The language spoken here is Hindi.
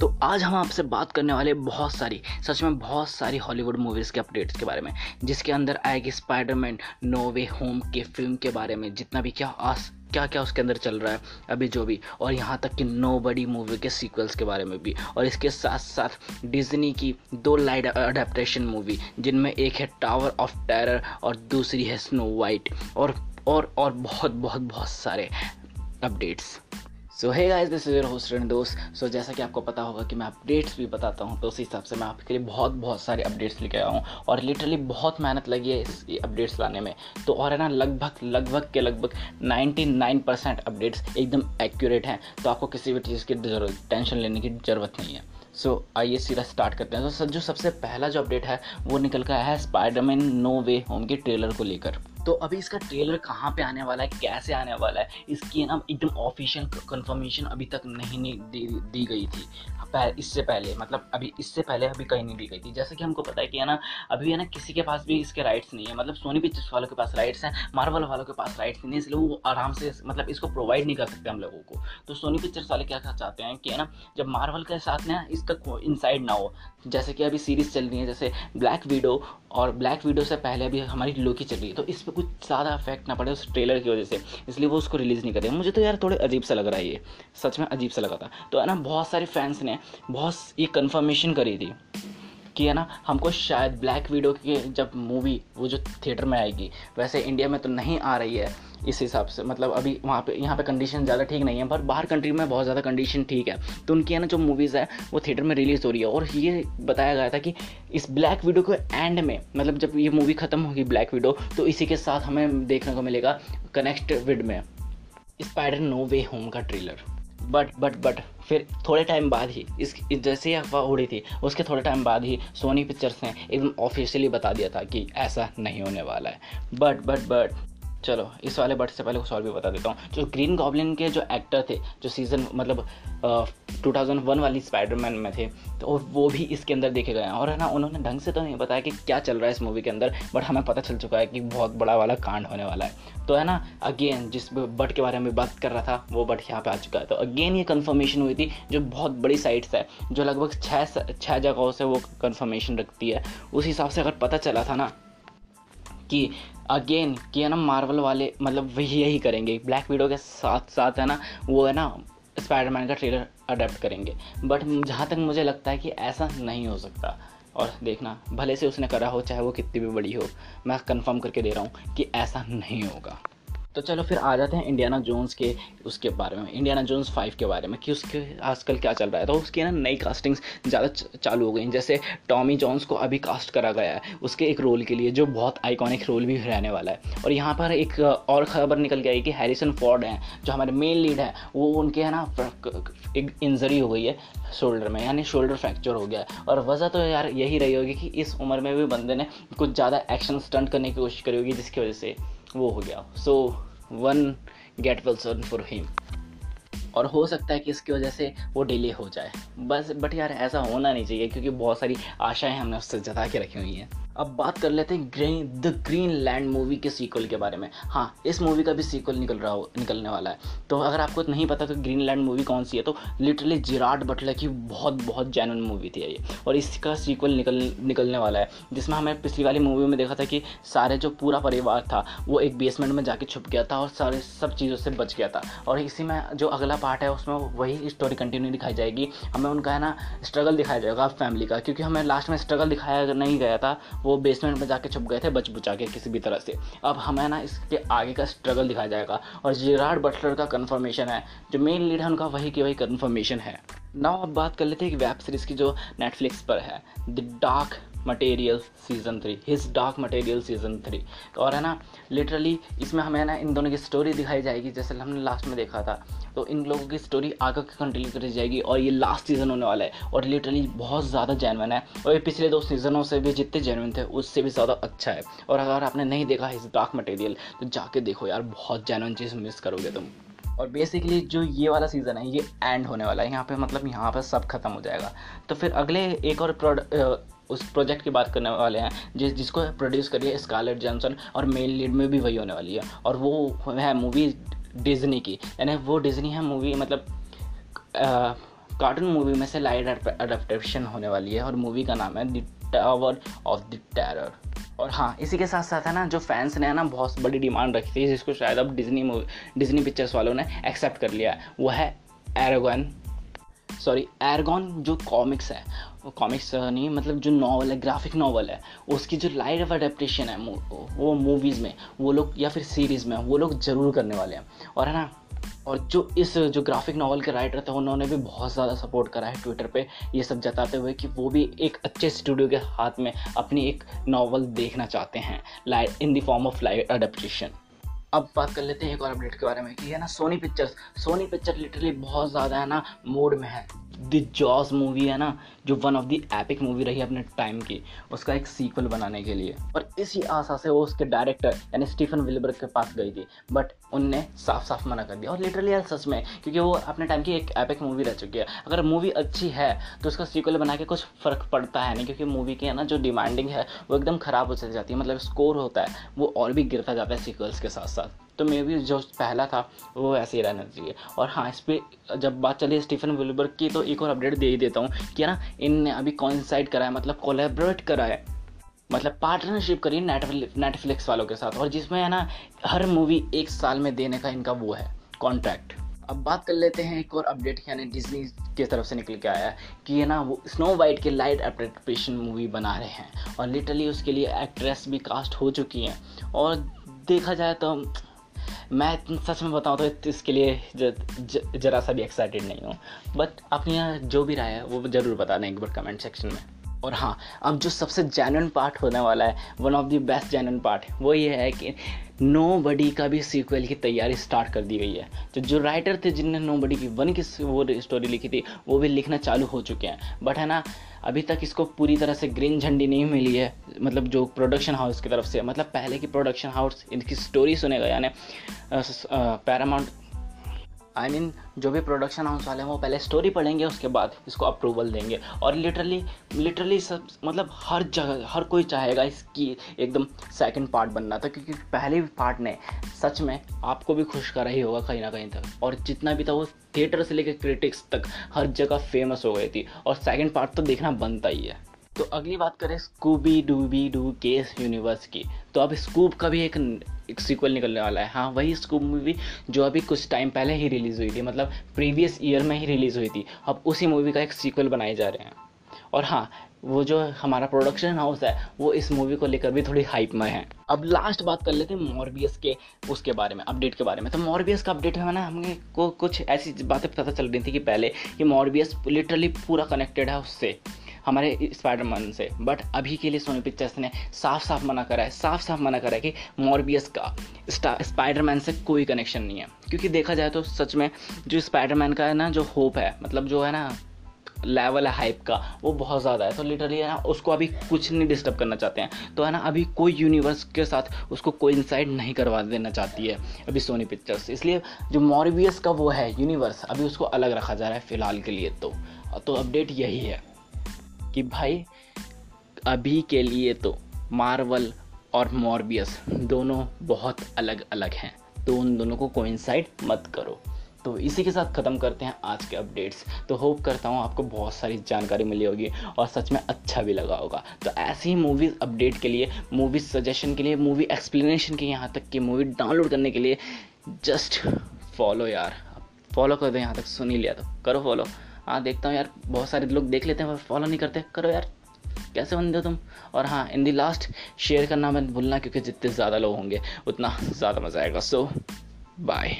तो आज हम आपसे बात करने वाले बहुत सारी, सच में बहुत सारी हॉलीवुड मूवीज़ के अपडेट्स के बारे में, जिसके अंदर आएगी spider man no way home के फ़िल्म के बारे में, जितना भी क्या आस क्या क्या उसके अंदर चल रहा है, अभी जो भी, और यहाँ तक कि नो बडी मूवी के सीक्वल्स के बारे में भी, और इसके साथ साथ डिज्नी की दो लाइट अडेप्टेशन मूवी जिनमें एक है टावर ऑफ़ टेरर और दूसरी है स्नो वाइट और और और बहुत बहुत बहुत सारे अपडेट्स सो है guys this is host and दोस्त सो जैसा कि आपको पता होगा कि मैं अपडेट्स भी बताता हूँ तो उस हिसाब से मैं आपके लिए बहुत बहुत सारे अपडेट्स लेके आया हूँ और लिटरली बहुत मेहनत लगी है इस अपडेट्स लाने में। तो और है ना, लगभग लगभग के लगभग 99 परसेंट अपडेट्स एकदम एक्यूरेट हैं। तो आपको किसी भी चीज़ की टेंशन लेने की ज़रूरत नहीं है। सो आइए सीधा स्टार्ट करते हैं। तो जो सबसे पहला जो अपडेट है, वो निकल कर आया है spider man no way home के ट्रेलर को लेकर। तो अभी इसका ट्रेलर कहाँ पे आने वाला है? कैसे आने वाला है? इसकी ना एकदम ऑफिशियल कंफर्मेशन अभी तक नहीं, नहीं दी, दी गई थी। इससे पहले मतलब अभी इससे पहले अभी कहीं नहीं दी गई थी। जैसे कि हमको पता है कि है ना अभी है ना किसी के पास भी इसके राइट्स नहीं है। मतलब सोनी पिक्चर्स वालों के पास राइट्स हैं मार्वल वालों के पास राइट्स नहीं है इसलिए वो आराम से मतलब इसको प्रोवाइड नहीं कर सकते हम लोगों को। तो सोनी पिक्चर्स वाले क्या चाहते हैं कि है ना जब मार्वल के साथ ना इसका इनसाइड ना हो जैसे कि अभी सीरीज़ चल रही है जैसे ब्लैक वीडो और ब्लैक वीडो से पहले अभी हमारी लोकी चल रही है तो इस कुछ ज़्यादा इफ़ेक्ट ना पड़े उस ट्रेलर की वजह से, इसलिए वो उसको रिलीज़ नहीं कर मुझे तो यार थोड़े अजीब सा लग रहा है ये। सच में अजीब सा लगा था। तो है ना, बहुत सारे फैंस ने बहुत ये कन्फर्मेशन करी थी। कि है ना, हमको शायद ब्लैक वीडियो की जब मूवी वो जो थिएटर में आएगी, वैसे इंडिया में तो नहीं आ रही है इस हिसाब से। मतलब अभी वहाँ पे, यहाँ पे कंडीशन ज़्यादा ठीक नहीं है, पर बाहर कंट्री में बहुत ज़्यादा कंडीशन ठीक है। तो उनकी है ना जो मूवीज़ है, वो थिएटर में रिलीज़ हो रही है। और ये बताया गया था कि इस ब्लैक वीडियो को एंड में मतलब जब ये मूवी ख़त्म होगी ब्लैक वीडियो तो इसी के साथ हमें देखने को मिलेगा कनेक्ट विड में स्पाइडर नो वे होम का ट्रेलर बट बट बट, फिर थोड़े टाइम बाद ही, इस जैसे ही अफवाह उड़ी थी, उसके थोड़े टाइम बाद ही सोनी पिक्चर्स ने एकदम ऑफिशियली बता दिया था कि ऐसा नहीं होने वाला है। बट बट बट चलो, इस वाले बट से पहले कुछ और भी बता देता हूँ। जो ग्रीन गॉबलिन के जो एक्टर थे, जो सीज़न मतलब टू थाउज़ेंड वन वाली स्पाइडरमैन में थे तो वो भी इसके अंदर देखे गए हैं। और है ना, उन्होंने ढंग से तो नहीं बताया कि क्या चल रहा है इस मूवी के अंदर बट हमें पता चल चुका है कि बहुत बड़ा वाला कांड होने वाला है। तो है ना अगेन जिस बट के बारे में बात कर रहा था, वो बट यहाँ पे आ चुका है। तो अगेन ये कन्फर्मेशन हुई थी, जो बहुत बड़ी साइट्स है, जो लगभग छः छः जगहों से वो कन्फर्मेशन रखती है। उस हिसाब से अगर पता चला था ना कि अगेन कि है ना मार्वल वाले मतलब वही यही करेंगे। ब्लैक वीडो के साथ साथ है ना, वो है ना स्पाइडरमैन का ट्रेलर अडेप्ट करेंगे। बट जहाँ तक मुझे लगता है कि ऐसा नहीं हो सकता। और देखना, भले से उसने करा हो, चाहे वो कितनी भी बड़ी हो, मैं कंफर्म करके दे रहा हूँ कि ऐसा नहीं होगा। तो चलो फिर आ जाते हैं इंडियाना जोन्स के, उसके बारे में इंडियाना जोन्स फाइव के बारे में, कि उसके आजकल क्या चल रहा है। तो उसकी ना नई कास्टिंग्स ज़्यादा चालू हो गई जैसे टॉमी जॉन्स को अभी कास्ट करा गया है, उसके एक रोल के लिए, जो बहुत आइकॉनिक रोल भी रहने वाला है। और यहाँ पर एक और ख़बर निकल के आई कि हैरिसन फॉर्ड हैं, जो हमारे मेन लीड हैं, वो उनके है ना एक इंजरी हो गई है शोल्डर में, यानी शोल्डर फ्रैक्चर हो गया है। और वजह तो यार यही रही होगी कि इस उम्र में भी बंदे ने कुछ ज़्यादा एक्शन स्टंट करने की कोशिश करी होगी, जिसकी वजह से वो हो गया। So one get Wilson for him और हो सकता है कि इसकी वजह से वो डिले हो जाए। बस बट यार ऐसा होना नहीं चाहिए, क्योंकि बहुत सारी आशाएँ हमने उससे जता के रखी हुई हैं। अब बात कर लेते हैं green, the green land movie के सीक्वल के बारे में। हाँ इस मूवी का भी सीक्वल निकल रहा हो, निकलने वाला है। तो अगर आपको नहीं पता तो ग्रीन लैंड मूवी कौन सी है? तो लिटरली जिराड बटलर की बहुत बहुत जैनन मूवी थी ये। और इसका सीक्वल निकल, निकलने वाला है, जिसमें हमें पिछली वाली मूवी में देखा था कि सारे जो पूरा परिवार था, वो एक बेसमेंट में जाके छुप गया था और सारे, सब चीज़ों से बच गया था। और इसी में जो अगला पार्ट है, उसमें वही स्टोरी कंटिन्यू दिखाई जाएगी। हमें उनका है ना स्ट्रगल दिखाया जाएगा फैमिली का, क्योंकि हमें लास्ट में स्ट्रगल दिखाया नहीं गया था। वो बेसमेंट में जाके छुप गए थे, बच बुचा के किसी भी तरह से। अब हमें ना इसके आगे का स्ट्रगल दिखाया जाएगा और जिराड बटलर का कन्फर्मेशन है, जो मेन लीड है उनका वही की वही कन्फर्मेशन है। नाउ अब बात कर लेते हैं एक वेब सीरीज़ की जो नेटफ्लिक्स पर है the dark material season three his dark material season three और है ना लिटरली इसमें हमें ना, इन दोनों की स्टोरी दिखाई जाएगी, जैसे हमने लास्ट में देखा था। तो इन लोगों की स्टोरी आगे कंटिन्यू करी जाएगी और ये लास्ट सीज़न होने वाला है। और लिटरली बहुत ज़्यादा जैनवन है। और ये पिछले दो सीज़नों से भी जितने जैनवन थे, उससे भी ज़्यादा अच्छा है। और अगर आपने नहीं देखा हिज डार्क मटेरियल तो जाके देखो यार, बहुत जैनवन चीज़ मिस करोगे तुम। और बेसिकली जो ये वाला सीज़न है, ये एंड होने वाला है। यहाँ पे मतलब यहाँ पर सब खत्म हो जाएगा। तो फिर अगले एक और उस प्रोजेक्ट की बात करने वाले हैं, जिस, जिसको प्रोड्यूस करी है स्कारलेट जॉनसन और मेन लीड में भी वही होने वाली है। और वो है मूवी डिज़नी की। यानी वो डिज़नी है मूवी मतलब कार्टून मूवी में से लाइट अडेप्टेशन होने वाली है और मूवी का नाम है the tower of the terror और हाँ इसी के साथ साथ है ना, जो फैंस ने है ना, बहुत बड़ी डिमांड रखी थी, जिसको शायद अब डिज्नी मूवी डिज्नी पिक्चर्स वालों ने एक्सेप्ट कर लिया है, वो है एरोगन सॉरी एरगॉन जो कॉमिक्स है। कॉमिक्स नहीं मतलब जो नॉवल है ग्राफिक नॉवल है, उसकी जो लाइव अडेप्टेशन है वो मूवीज़ में, वो लोग, या फिर सीरीज़ में, वो लोग ज़रूर करने वाले हैं। और है ना, और जो इस, जो ग्राफिक नावल के राइटर थे, उन्होंने भी बहुत ज़्यादा सपोर्ट करा है ट्विटर पे, ये सब जताते हुए कि वो भी एक अच्छे स्टूडियो के हाथ में अपनी एक नावल देखना चाहते हैं light in the form of live adaptation अब बात कर लेते हैं एक और अपडेट के बारे में कि है ना Sony pictures Sony picture literally बहुत ज़्यादा है ना मोड में है। द जॉस मूवी है ना, जो one of the epic movie रही अपने टाइम की, उसका एक सीक्वल बनाने के लिए। और इसी आशा से वो उसके डायरेक्टर यानी स्टीफन विलबर्ग के पास गई थी बट उनने साफ़ साफ़ मना कर दिया। और लिटरली यार सच में, क्योंकि वो अपने टाइम की एक एपिक मूवी रह चुकी है। अगर मूवी अच्छी है तो उसका सीक्वल बना के कुछ फ़र्क पड़ता है नहीं, क्योंकि मूवी की है ना, जो डिमांडिंग है, वो एकदम ख़राब हो जाती है। मतलब स्कोर होता है, वो और भी गिरता जाता है सीक्वल्स के साथ साथ तो मे भी जो पहला था, वो ऐसे ही रहना चाहिए। और हाँ इस पर जब बात चली स्टीफन विलबर्ग की तो एक और अपडेट दे ही देता हूँ कि ना, इनने अभी कॉन्साइड करा है मतलब कोलेबरेट करा है। मतलब पार्टनरशिप करी नेटफ्लिक्स वालों के साथ। और जिसमें है ना, हर मूवी एक साल में देने का इनका वो है कॉन्ट्रैक्ट अब बात कर लेते हैं एक और अपडेट यानी डिज्नी की तरफ़ से निकल के आया कि ये ना, वो स्नो वाइट के लाइट एप्रेपेशन मूवी बना रहे हैं। और लिटरली उसके लिए एक्ट्रेस भी कास्ट हो चुकी हैं। और देखा जाए तो मैं सच में बताऊँ तो इसके लिए ज़रा सा भी एक्साइटेड नहीं हूँ। बट अपने यहाँ जो भी राय है, वो ज़रूर बता दें एक बार कमेंट सेक्शन में। और हाँ अब जो सबसे जैन पार्ट होने वाला है वन ऑफ़ द बेस्ट जैन पार्ट वो ये है कि नो बडी का भी सीक्वल की तैयारी स्टार्ट कर दी गई है। तो जो राइटर थे जिनने नो बडी की वन की वो स्टोरी लिखी थी, वो भी लिखना चालू हो चुके हैं। बट है ना, अभी तक इसको पूरी तरह से ग्रीन झंडी नहीं मिली है मतलब जो प्रोडक्शन हाउस की तरफ़ से मतलब पहले की प्रोडक्शन हाउस इनकी स्टोरी सुनेगा यानी Paramount I I mean mean, जो भी प्रोडक्शन हाउस वाले हैं वो पहले स्टोरी पढ़ेंगे उसके बाद इसको अप्रूवल देंगे। और लिटरली लिटरली सब मतलब हर जगह हर कोई चाहेगा इसकी एकदम सेकंड पार्ट बनना। था क्योंकि पहले पार्ट ने सच में आपको भी खुश करा ही होगा कहीं ना कहीं तक। और जितना भी था वो थिएटर से लेकर क्रिटिक्स तक हर जगह फ़ेमस हो गई थी। और सेकेंड पार्ट तो देखना बनता ही है। तो अगली बात करें स्कूबी डूबी डू केस यूनिवर्स की। तो अब स्कूब का भी एक एक सीक्वल निकलने वाला है। हाँ वही स्कूब मूवी जो अभी कुछ टाइम पहले ही रिलीज़ हुई थी मतलब प्रीवियस ईयर में ही रिलीज़ हुई थी, अब उसी मूवी का एक सीक्वल बनाए जा रहे हैं। और हाँ वो जो हमारा प्रोडक्शन हाउस है, वो इस मूवी को लेकर भी थोड़ी हाइप में है। अब लास्ट बात कर लेते हैं मॉर्बियस के, उसके बारे में अपडेट के बारे में। तो मॉर्बियस का अपडेट है ना हमें को कुछ ऐसी बातें पता चल रही थी कि पहले कि मॉर्बियस लिटरली पूरा कनेक्टेड है उससे। हमारे स्पाइडरमैन से। बट अभी के लिए सोनी पिक्चर्स ने साफ़ साफ़ मना करा है साफ़ साफ़ मना करा है कि मॉर्बियस का स्पाइडरमैन से कोई कनेक्शन नहीं है। क्योंकि देखा जाए तो सच में जो स्पाइडरमैन का है ना, जो होप है मतलब जो है ना लेवल है हाइप का, वो बहुत ज़्यादा है। तो लिटरली है ना, उसको अभी कुछ नहीं डिस्टर्ब करना चाहते हैं। तो है ना, अभी कोई यूनिवर्स के साथ उसको कोई इंसाइड नहीं करवा देना चाहती है अभी सोनी पिक्चर्स इसलिए जो मॉरिबियस का वो है यूनिवर्स अभी उसको अलग रखा जा रहा है फ़िलहाल के लिए तो। तो अपडेट यही है। कि भाई, अभी के लिए तो मार्वल और मॉर्बियस दोनों बहुत अलग अलग हैं। तो उन दोनों को कोइंसाइड मत करो। तो इसी के साथ ख़त्म करते हैं आज के अपडेट्स तो होप करता हूँ आपको बहुत सारी जानकारी मिली होगी और सच में अच्छा भी लगा होगा। तो ऐसी ही मूवीज़ अपडेट के लिए मूवी सजेशन के लिए मूवी एक्सप्लेनेशन के यहाँ तक की मूवी डाउनलोड करने के लिए जस्ट फॉलो यार। फॉलो कर दो यहाँ तक, सुन लिया तो। करो फॉलो हाँ देखता हूँ यार, बहुत सारे लोग देख लेते हैं, पर फॉलो नहीं करते। करो यार, कैसे बंदे हो तुम? और हाँ इन दी लास्ट शेयर करना मत भूलना, क्योंकि जितने ज़्यादा लोग होंगे, उतना ज़्यादा मज़ा आएगा। सो बाय